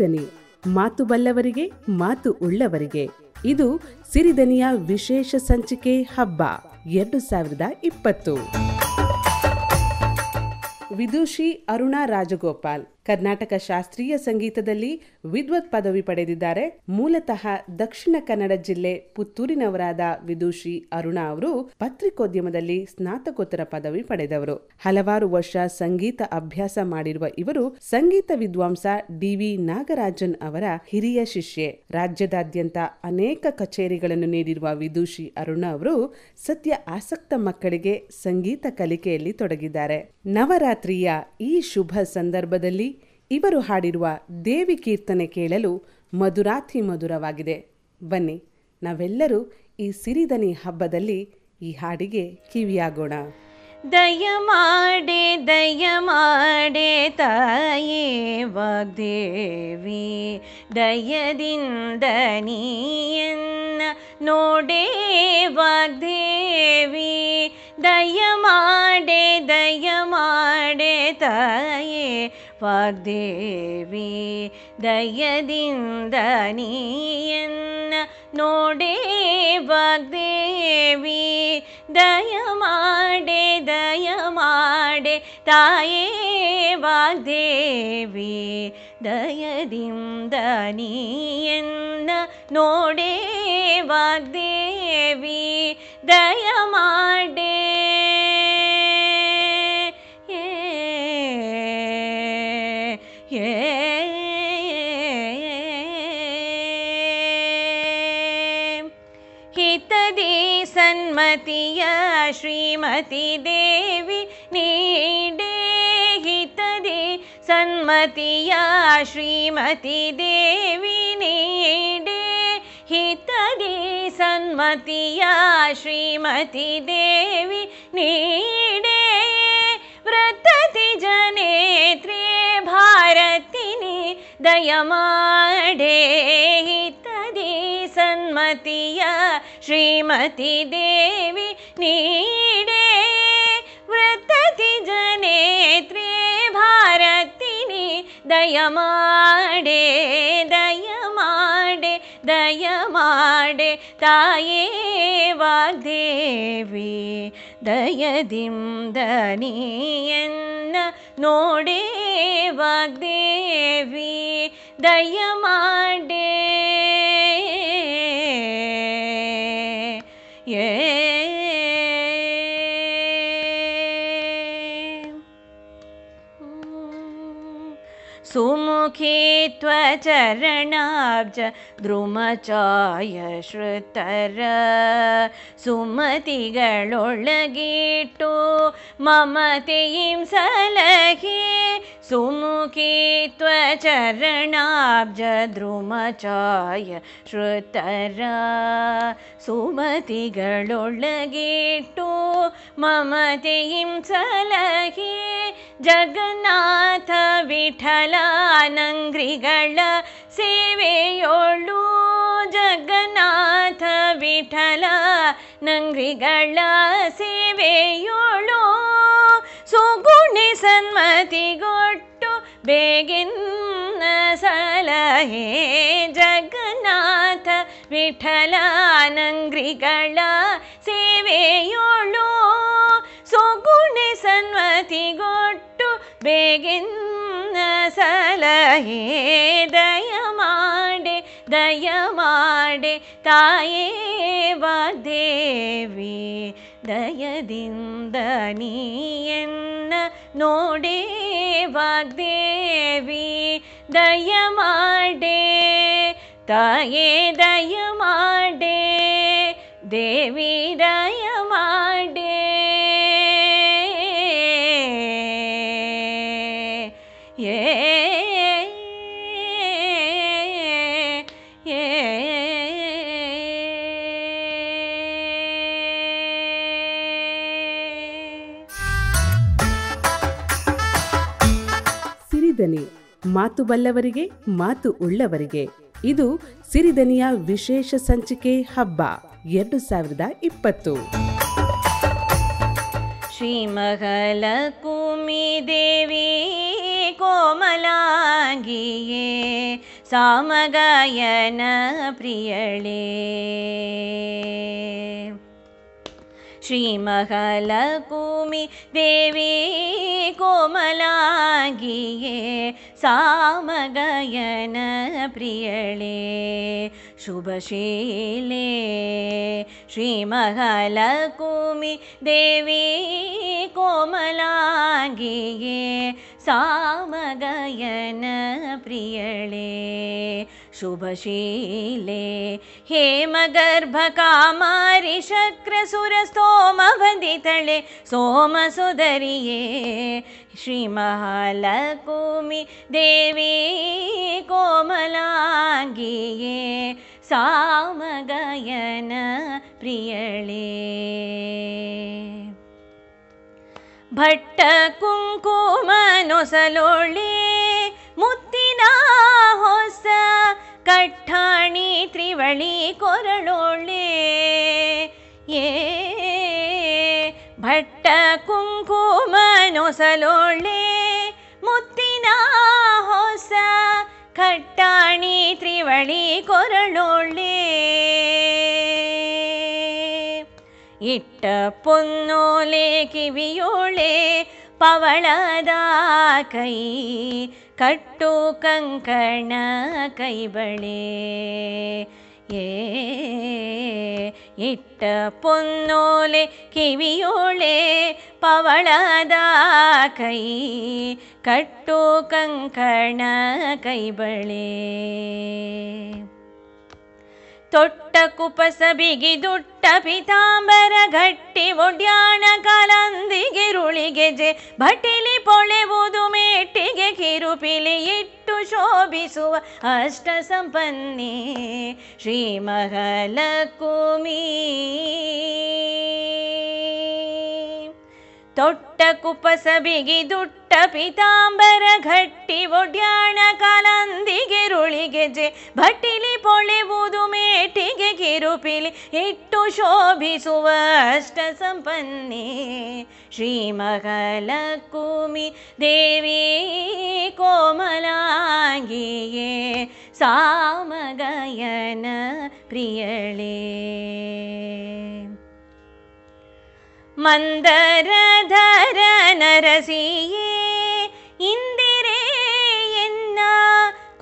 ಸಿರಿದನಿ. ಮಾತು ಬಲ್ಲವರಿಗೆ, ಮಾತು ಉಳ್ಳವರಿಗೆ. ಇದು ಸಿರಿದನಿಯ ವಿಶೇಷ ಸಂಚಿಕೆ ಹಬ್ಬ, ಎರಡು ಸಾವಿರದ ಇಪ್ಪತ್ತು. ವಿದುಷಿ ಅರುಣಾ ರಾಜಗೋಪಾಲ್. ಕರ್ನಾಟಕ ಶಾಸ್ತ್ರೀಯ ಸಂಗೀತದಲ್ಲಿ ವಿದ್ವತ್ ಪದವಿ ಪಡೆದಿದ್ದಾರೆ. ಮೂಲತಃ ದಕ್ಷಿಣ ಕನ್ನಡ ಜಿಲ್ಲೆ ಪುತ್ತೂರಿನವರಾದ ವಿದುಷಿ ಅರುಣಾ ಅವರು ಪತ್ರಿಕೋದ್ಯಮದಲ್ಲಿ ಸ್ನಾತಕೋತ್ತರ ಪದವಿ ಪಡೆದವರು. ಹಲವಾರು ವರ್ಷ ಸಂಗೀತ ಅಭ್ಯಾಸ ಮಾಡಿರುವ ಇವರು ಸಂಗೀತ ವಿದ್ವಾಂಸ ಡಿವಿ ನಾಗರಾಜನ್ ಅವರ ಹಿರಿಯ ಶಿಷ್ಯೆ. ರಾಜ್ಯದಾದ್ಯಂತ ಅನೇಕ ಕಚೇರಿಗಳನ್ನು ನೀಡಿರುವ ವಿದುಷಿ ಅರುಣ ಅವರು ಸದ್ಯ ಆಸಕ್ತ ಮಕ್ಕಳಿಗೆ ಸಂಗೀತ ಕಲಿಕೆಯಲ್ಲಿ ತೊಡಗಿದ್ದಾರೆ. ನವರಾತ್ರಿಯ ಈ ಶುಭ ಸಂದರ್ಭದಲ್ಲಿ ಇವರು ಹಾಡಿರುವ ದೇವಿ ಕೀರ್ತನೆ ಕೇಳಲು ಮಧುರಾತಿ ಮಧುರವಾಗಿದೆ. ಬನ್ನಿ, ನಾವೆಲ್ಲರೂ ಈ ಸಿರಿದನಿ ಹಬ್ಬದಲ್ಲಿ ಈ ಹಾಡಿಗೆ ಕಿವಿಯಾಗೋಣ. ದಯ ಮಾಡೆ ದಯ ಮಾಡೆ ತಾಯೇ ವಾಗ್ದೇವಿ, ದಯದಿಂದ ನೀಯನ್ನ ನೋಡೇ ವಾಗ್ದೇವಿ, ದಯ ಮಾಡೆ ದಯ ಮಾಡೆ ತಾಯೇ ವಾಗ್ದೇವಿ ದಯದಿಂದ ನೀಯನ್ನ ನೋಡೇ ವಾಗ್ದೇವಿ ದಯ ಮಾಡೆ ದಯ ಮಾಡೆ ತಾಯೇ ವಾಗ್ದೇವಿ ದಯದಿಂದ ನೀಯನ್ನ ನೋಡೇ ವಾಗ್ದೇವಿ ದಯ ಮಾಡೆ मतया श्रीमती देवी नीडेतदि सन्मतया श्रीमती देवी नीडे हितदि सन्मतया श्रीमती देवी नीडे वृद्धति जनेत्रे भारतीनि दयमाडे सन्मतिया श्रीमती देवी नीडे वृत्ति जनेत्रे भारतिनि दयमाडे दयमाडे दयमाडे ताये वाग्देवी दयदिं दनियन्न नोडे वाग्देवी दयमाडे ನೋಡೇ ವಾಗ್ದೇವಿ ದಯ ಮಾಡೇ ಏ ಸುಮುಖಿ ತ್ವಚರಣಾಬ್ಜ ದ್ರುಮಚಾಯ ಶ್ರುತರ ಸುಮತಿಗಳೊಳಗಿಟ್ಟು ಮಮತೆಯಿಂ ಸಲಹಿ ಸುಮುಖಿ ತ್ವಚರಣಾಬ್ಜ ದ್ರುಮಚಾಯ ಶ್ರುತರ ಸುಮತಿಗಳೊಳಗಿಟ್ಟು ಮಮತೆಯಿಂ ಸಲಹಿ ಜಗನ್ನಾಥ ವಿಠಲಾನಂಗ್ರಿಗಳ ಸೇವೆಯೋಳು ಜಗನ್ನಾಥ ವಿಠಲ ನಂಗ್ರಿಗಳ ಸೇವೆಯೋಳು ಸುಗುಣಿ ಸನ್ಮತಿಗೊಟ್ಟು ಬೇಗಿನ್ನ ಸಲಹೆ ಜಗನ್ನಾಥ ವಿಠಲಾನಂಗ್ರಿಗಳ ಸೇವೆಯೋಳು ಸೊಗುಣೆ ಸನ್ಮತಿಗೊಟ್ಟು ಬೇಗಿನ್ನ ಸಲಹೆ ದಯ ಮಾಡೆ ದಯ ಮಾಡೆ ತಾಯೇ ವಾಗ್ದೇವಿ ದಯದಿಂದ ನೀಯನ್ನ ನೋಡೇ ವಾಗ್ದೇವಿ ದಯ ಮಾಡೆ ತಾಯೇ ದಯ ಮಾಡೆ ದೇವಿ ದಯ ಮಾಡೆ ಏ ಏ ಮಾತು ಬಲ್ಲವರಿಗೆ, ಮಾತು ಉಳ್ಳವರಿಗೆ. ಇದು ಸಿರಿದನಿಯ ವಿಶೇಷ ಸಂಚಿಕೆ ಹಬ್ಬ, ಎರಡು ಸಾವಿರದ ಇಪ್ಪತ್ತು. ಶ್ರೀಮಹಲಕುಮಿ ದೇವಿ ಕೋಮಲಾಗಿಯೇ, ಸಾಮಗಾಯನ ಪ್ರಿಯಳೇ. ಶ್ರೀಮಹಾಲಕುಮಿ ದೇವಿ ಕೋಮಲಾಗಿಯೇ सामगयन प्रियळे शुभशीले श्रीमहलकुमि देवी कोमलाङ्गिये सामगयन प्रियळे शुभशीले हेमगर्भकामारि हे सोमसुदरिये श्रीमहालकोमिदेवी कोमलाङ्गिये सामगयन प्रियळे। सामगयनप्रियळे मुत्तिना होस कट्ठाणि त्रिवळि कोरळोळे। ನೊಸಲೊಳ್ಳೆ ಮುತ್ತಿನ ಹೊಸ ಕಟ್ಟಾಣಿ ತ್ರಿವಳಿ ಕೊರಳೊಳ್ಳೆ. ಇಟ್ಟ ಪೊನ್ನೋಲೆ ಕಿವಿಯೋಳೆ ಪವಳದ ಕೈ, ಕಟ್ಟು ಕಂಕಣ ಕೈಬಳೆ. ಏ ಇಟ್ಟ ಪೊನ್ನೋಲೆ ಕಿವಿಯೋಳೆ ಪವಳದ ಕೈ ಕಟ್ಟು ಕಂಕಣ ಕೈಬಳೆ ತೊಟ್ಟ ಕುಪಸ ಬಿಗಿದುಟ್ಟ ಪಿತಾಂಬರ ಗಟ್ಟಿ ಒಡ್ಯಾಣ ಕಲಂದಿಗಿರುಳಿಗೆ ಜೆ ಭಟಿಲಿ ಪೊಳೆವುದು ಮೇಟಿಗೆ ಕಿರುಪಿಲಿ ಇಟ್ಟು ಶೋಭಿಸುವ ಅಷ್ಟ ಸಂಪನ್ನಿ ಶ್ರೀ ಮಹಾಲಕುಮಿ ತೊಟ್ಟ ಕುಪಸ ಬಿಗಿದುಟ್ಟ ಪಿತಾಂಬರ ಘಟ್ಟಿ ಒಡ್ಯಾಣ ಕಾಲಂದಿಗೆ ರುಳಿಗೆಜೆ ಭಟ್ಟಿಲಿ ಪೊಳೆವುದು ಮೇಟಿಗೆ ಕಿರುಪಿಲಿ ಇಟ್ಟು ಶೋಭಿಸುವ ಅಷ್ಟ ಸಂಪನ್ನಿ. ಶ್ರೀ ಮಹಾಲಕುಮಿ ದೇವಿ ಕೋಮಲಾಂಗಿಯೇ ಸಾಮಗಯನ ಪ್ರಿಯಳೇ. മന്ദരധര നരസിയേ ഇന്ദിരേ എന്ന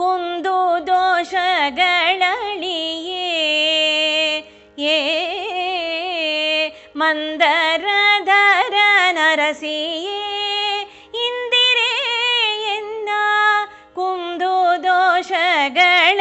കുന്തു ദോഷകളിയേ ഏ മന്ദരധര നരസിയേ ഇന്ദിരേ എന്ന കുന്തു ദോഷകള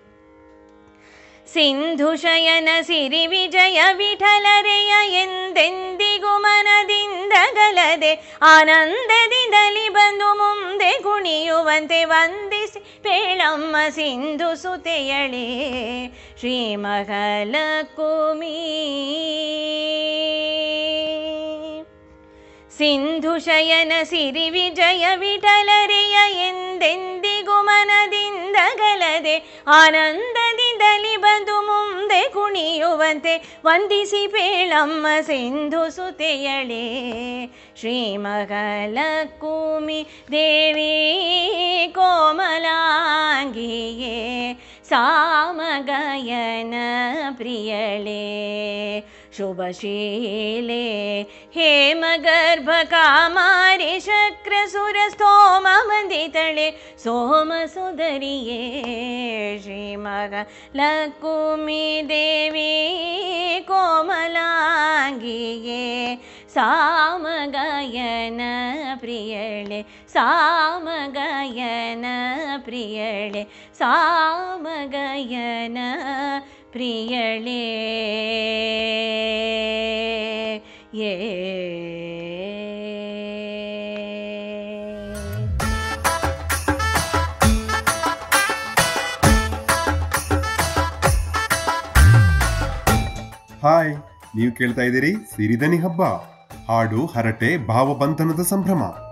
ಸಿಂಧು ಶಯನ ಸಿರಿ ವಿಜಯ ವಿಠಲರೆಯ ಎಂದೆಂದಿಗೂ ಮನದಿಂದ ಗಲದೆ ಆನಂದದಿಂದಲಿ ಬಂದು ಮುಂದೆ ಕುಣಿಯುವಂತೆ ವಂದಿಸಿ ಪೇಳಮ್ಮ ಸಿಂಧು ಸುತೆಯಳೇ ಶ್ರೀ ಮಹಾಲಕುಮಿ ಸಿಂಧು ಶಯನ ಸಿರಿ ವಿಜಯ ವಿಠಲರೆಯ ಎಂದೆಂದಿಗೂ ಮನದಿಂದ ಗಲದೆ ಆನಂದದಿಂದಲಿ ಬಂದು ಮುಂದೆ ಕುಣಿಯುವಂತೆ ವಂದಿಸಿ ಪೇಳಮ್ಮ ಸಿಂಧು ಸುತೆಯಳೇ ಶ್ರೀ ಮಹಾಲಕುಮಿ ದೇವಿ ಕೋಮಲಾಂಗಿಯೇ ಸಾಮಗಯನ ಪ್ರಿಯಳೇ शुभशीले हेमगर्भकामारि शक्रसुरस्तोममन्दितळे सोमसुदरिये श्रीमगलकुमि देवी कोमलाङ्गिये சாமகயன प्रियळे சாமகயன प्रियळे சாமகயன प्रियळे ಏ. ಹಾಯ್ ನೀವು ಕೇಳ್ತಾ ಇದ್ದೀರಿ ಸಿರಿದನಿ ಹಬ್ಬ. ಹಾಡು ಹರಟೆ ಭಾವಬಂಧನದ ಸಂಭ್ರಮ.